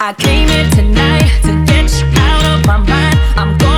I came here tonight to get you out of my mind. I'm going